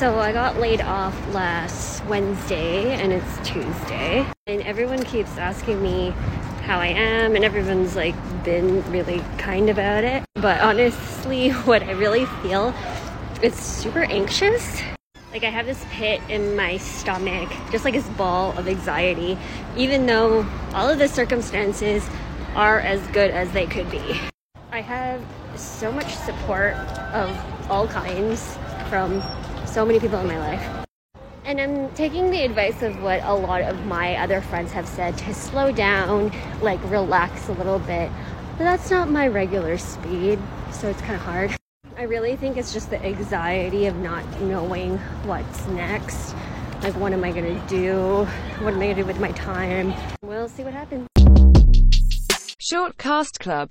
So I got laid off last Wednesday and it's Tuesday. And everyone keeps asking me how I am, and everyone's like been really kind about it. But honestly, what I really feel is super anxious. Like I have this pit in my stomach, just like this ball of anxiety, even though all of the circumstances are as good as they could be. I have so much support of all kinds from so many people in my life. And I'm taking the advice of what a lot of my other friends have said to slow down, like relax a little bit. But that's not my regular speed, so it's kind of hard. I really think it's just the anxiety of not knowing what's next. Like, what am I gonna do? What am I gonna do with my time? We'll see what happens. Short Cast Club